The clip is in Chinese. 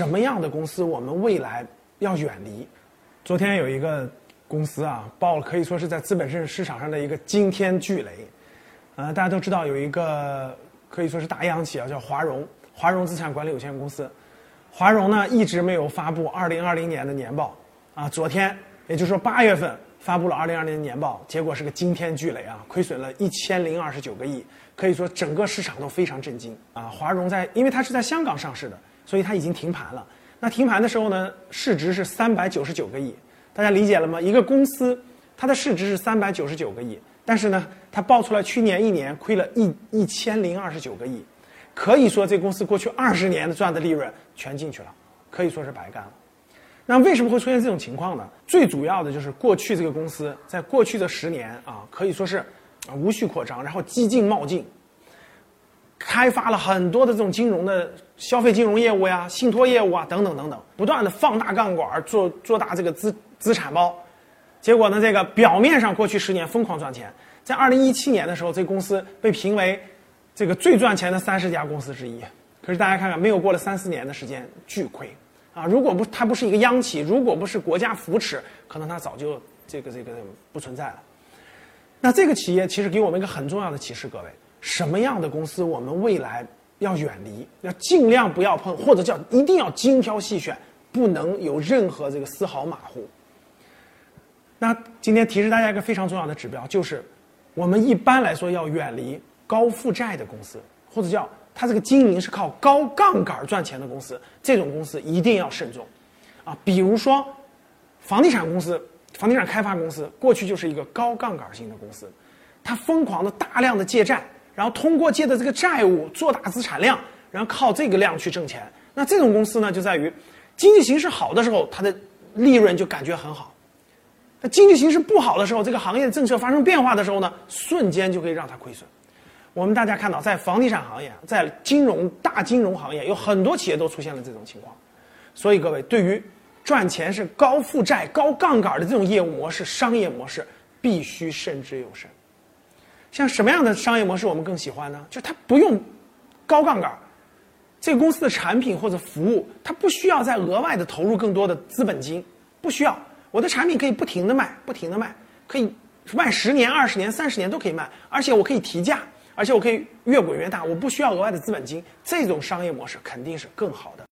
什么样的公司我们未来要远离？昨天有一个公司啊，爆了，可以说是在资本市市场上的一个惊天巨雷。呃，大家都知道有一个可以说是大央企啊，叫华融，华融资产管理有限公司。华融呢一直没有发布二零二零年的年报啊，昨天也就是说八月份发布了二零二零年年报，结果是个惊天巨雷啊，亏损了一千零二十九个亿，可以说整个市场都非常震惊啊。华融在因为它是在香港上市的，所以它已经停盘了。那停盘的时候呢，市值是三百九十九个亿，大家理解了吗？一个公司它的市值是三百九十九个亿，但是呢，它报出来去年一年亏了一一千零二十九个亿。可以说，这公司过去二十年的赚的利润全进去了，可以说是白干了。那为什么会出现这种情况呢？最主要的就是过去这个公司在过去的十年啊，可以说是无序扩张，然后激进冒进，开发了很多的这种金融的消费金融业务呀、信托业务啊等等等等，不断的放大杠杆，做做大这个资资产包。结果呢，这个表面上过去十年疯狂赚钱，在二零一七年的时候，这公司被评为。这个最赚钱的三十家公司之一，可是大家看看，没有过了三四年的时间，巨亏啊！如果不它不是一个央企，如果不是国家扶持，可能它早就这个这个不存在了。那这个企业其实给我们一个很重要的启示，各位，什么样的公司我们未来要远离，要尽量不要碰，或者叫一定要精挑细选，不能有任何这个丝毫马虎。那今天提示大家一个非常重要的指标，就是我们一般来说要远离。高负债的公司，或者叫它这个经营是靠高杠杆赚钱的公司，这种公司一定要慎重，啊，比如说房地产公司、房地产开发公司，过去就是一个高杠杆型的公司，它疯狂的大量的借债，然后通过借的这个债务做大资产量，然后靠这个量去挣钱。那这种公司呢，就在于经济形势好的时候，它的利润就感觉很好；那经济形势不好的时候，这个行业政策发生变化的时候呢，瞬间就可以让它亏损。我们大家看到，在房地产行业，在金融大金融行业，有很多企业都出现了这种情况。所以各位，对于赚钱是高负债、高杠杆的这种业务模式、商业模式，必须慎之又慎。像什么样的商业模式我们更喜欢呢？就它不用高杠杆，这个公司的产品或者服务，它不需要再额外的投入更多的资本金，不需要。我的产品可以不停的卖，不停的卖，可以卖十年、二十年、三十年都可以卖，而且我可以提价。而且我可以越滚越大，我不需要额外的资本金，这种商业模式肯定是更好的。